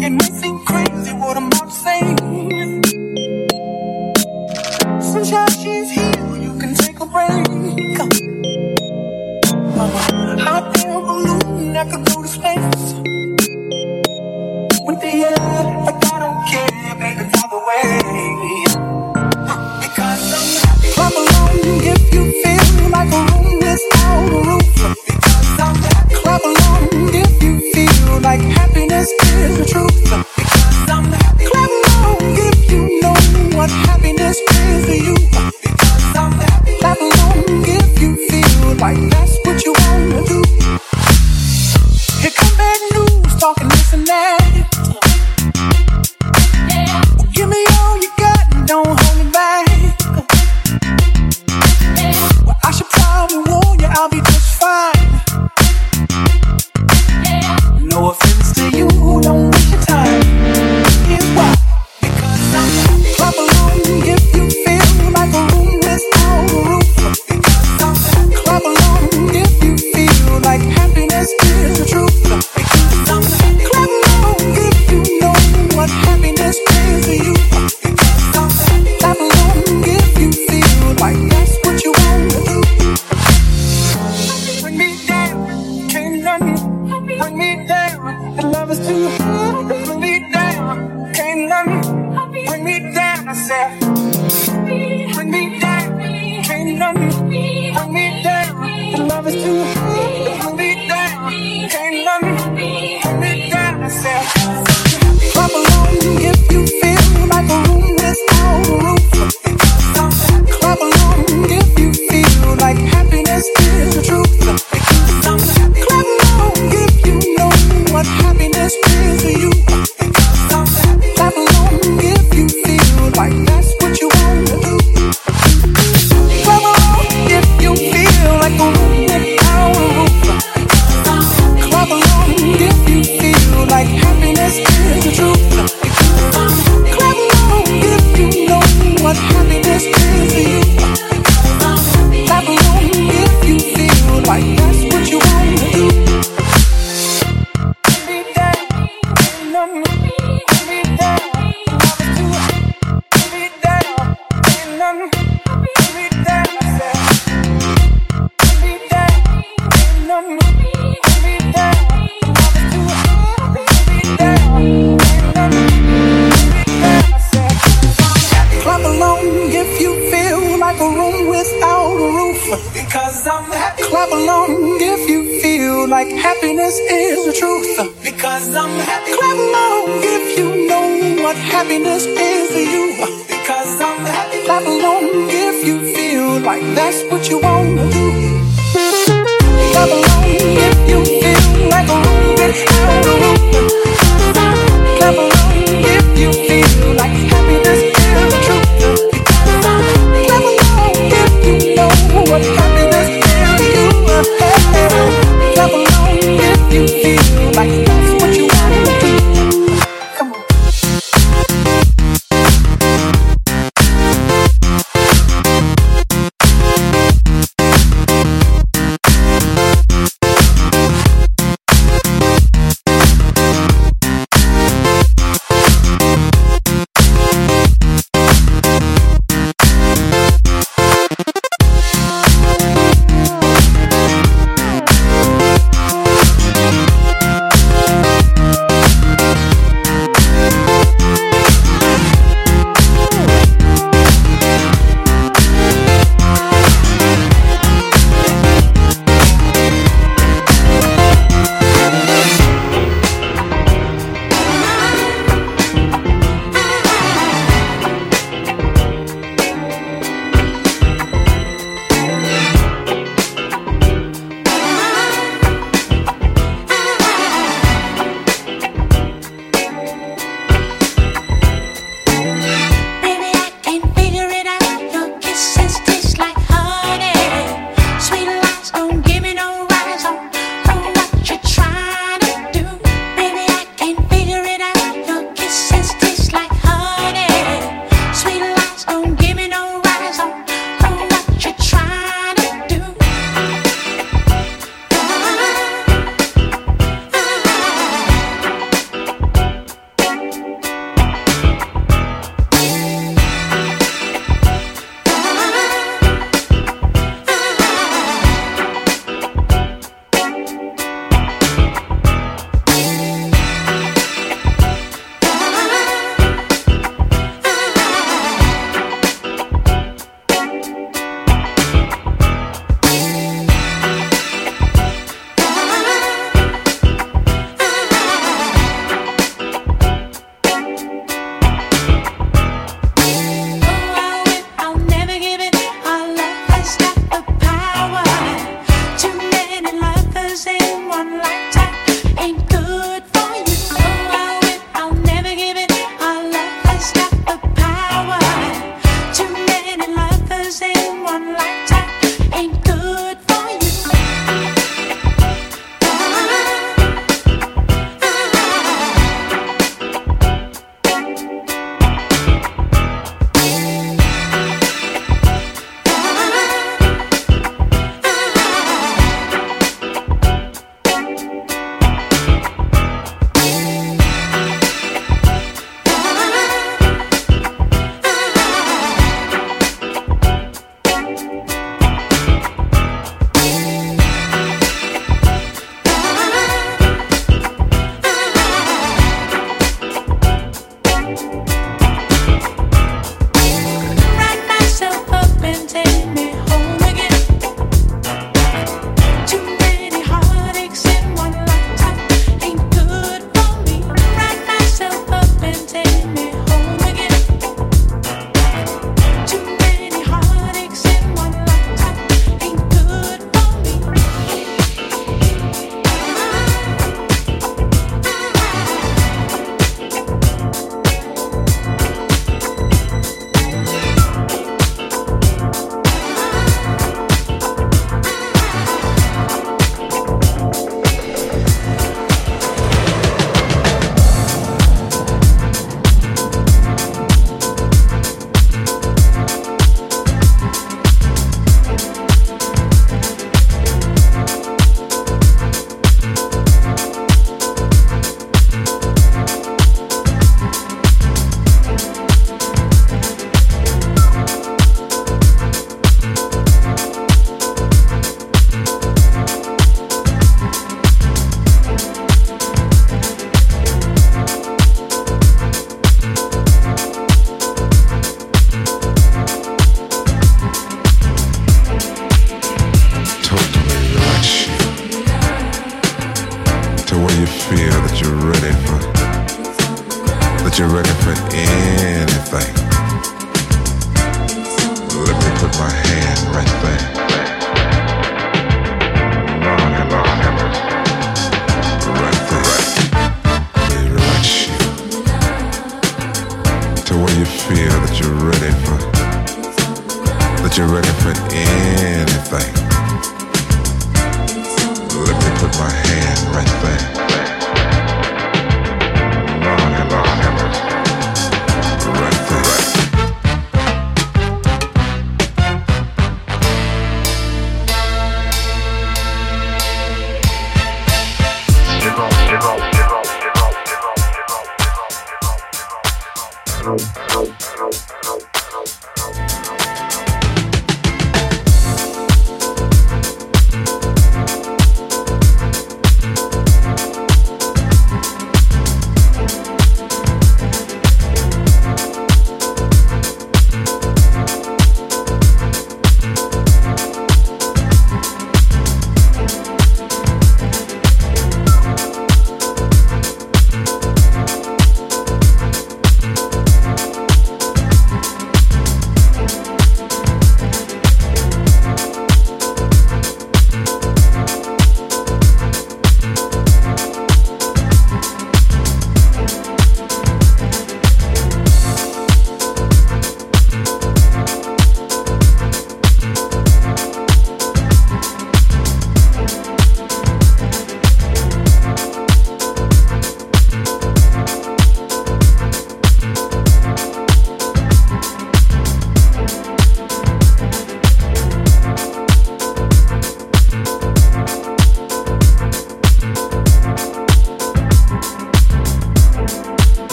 It may seem crazy what I'm about to say. Sunshine, she's here. You can take a break. I'm a balloon. that could go to space.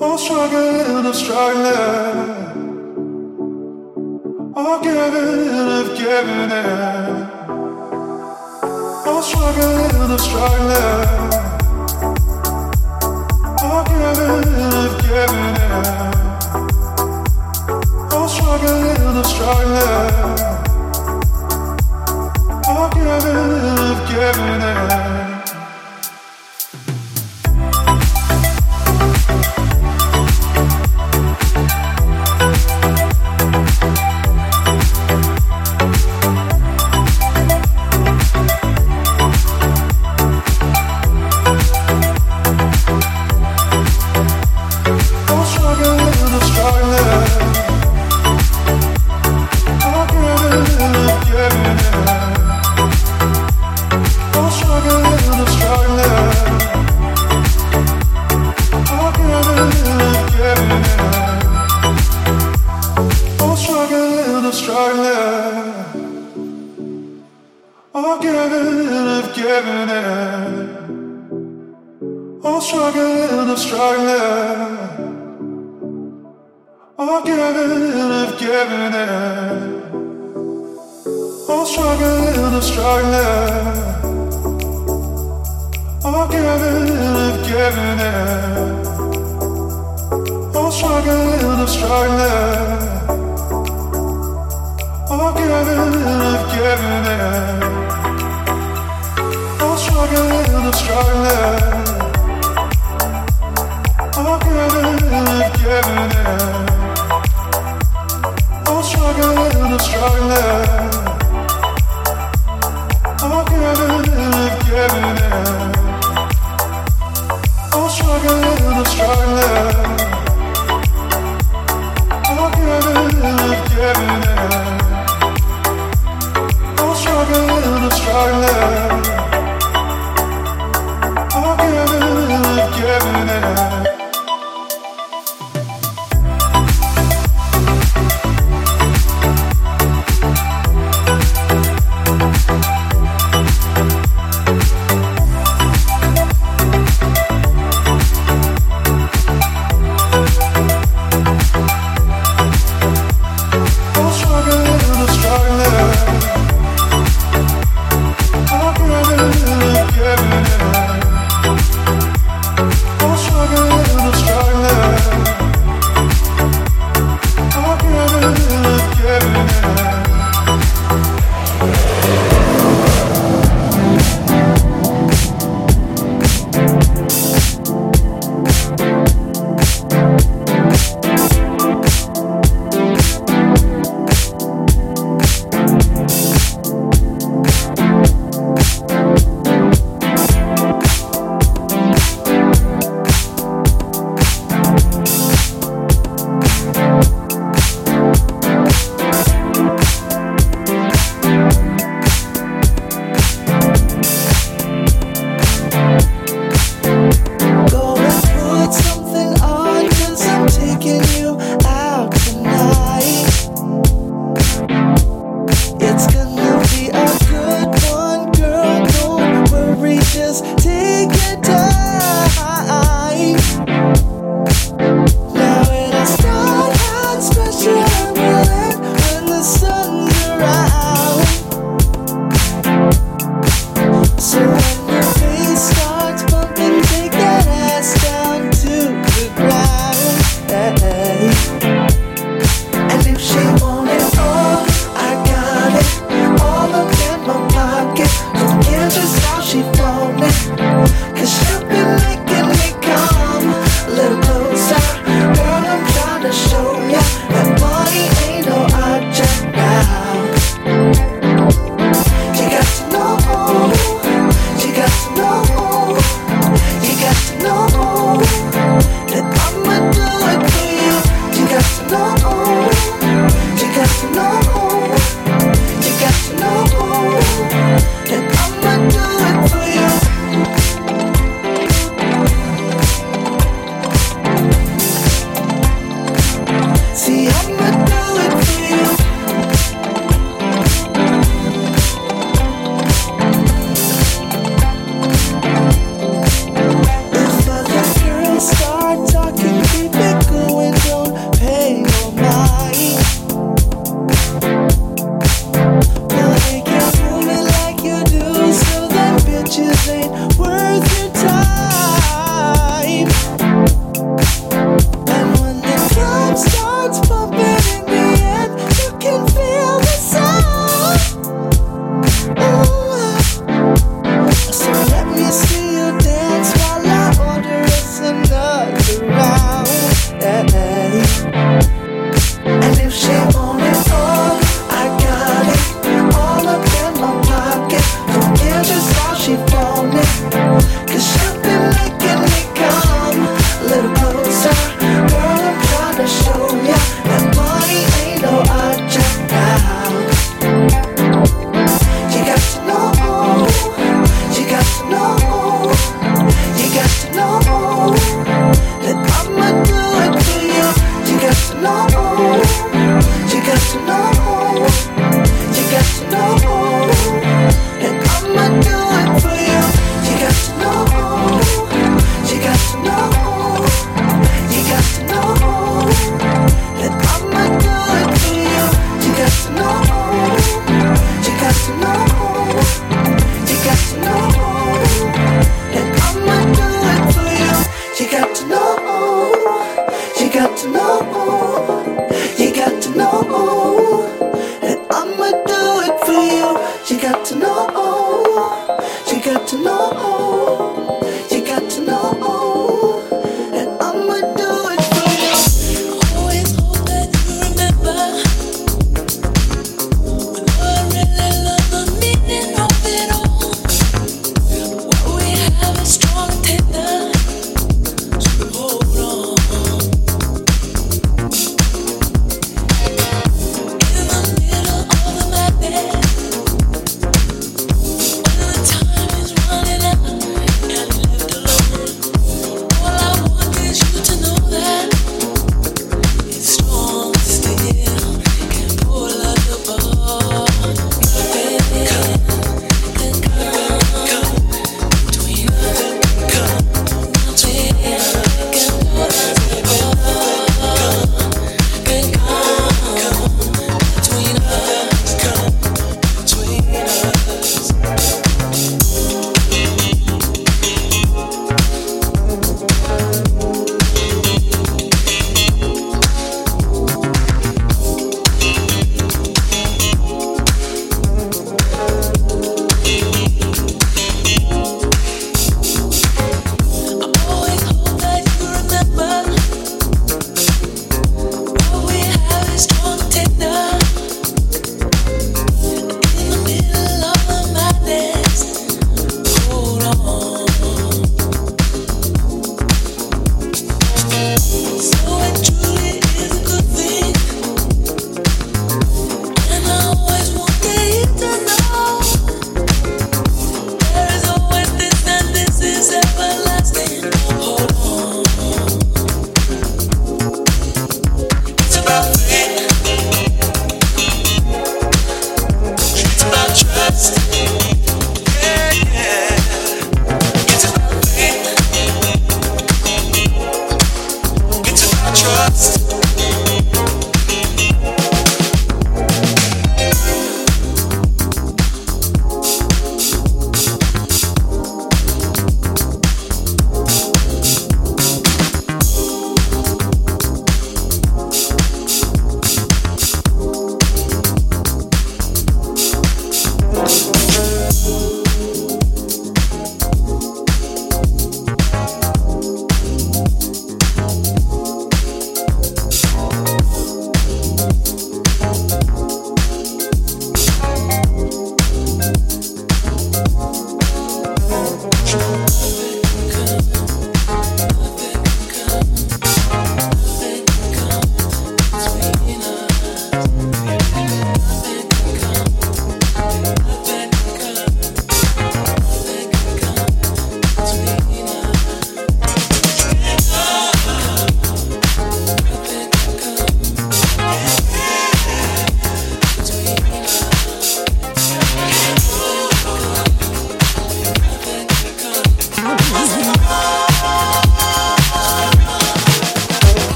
I'm struggling, I'm struggling. I'm giving, I'm giving it. I'm struggling, I'm struggling. I'm giving, I'm giving it. I'm struggling, I'm struggling. I'm giving, I'm giving it.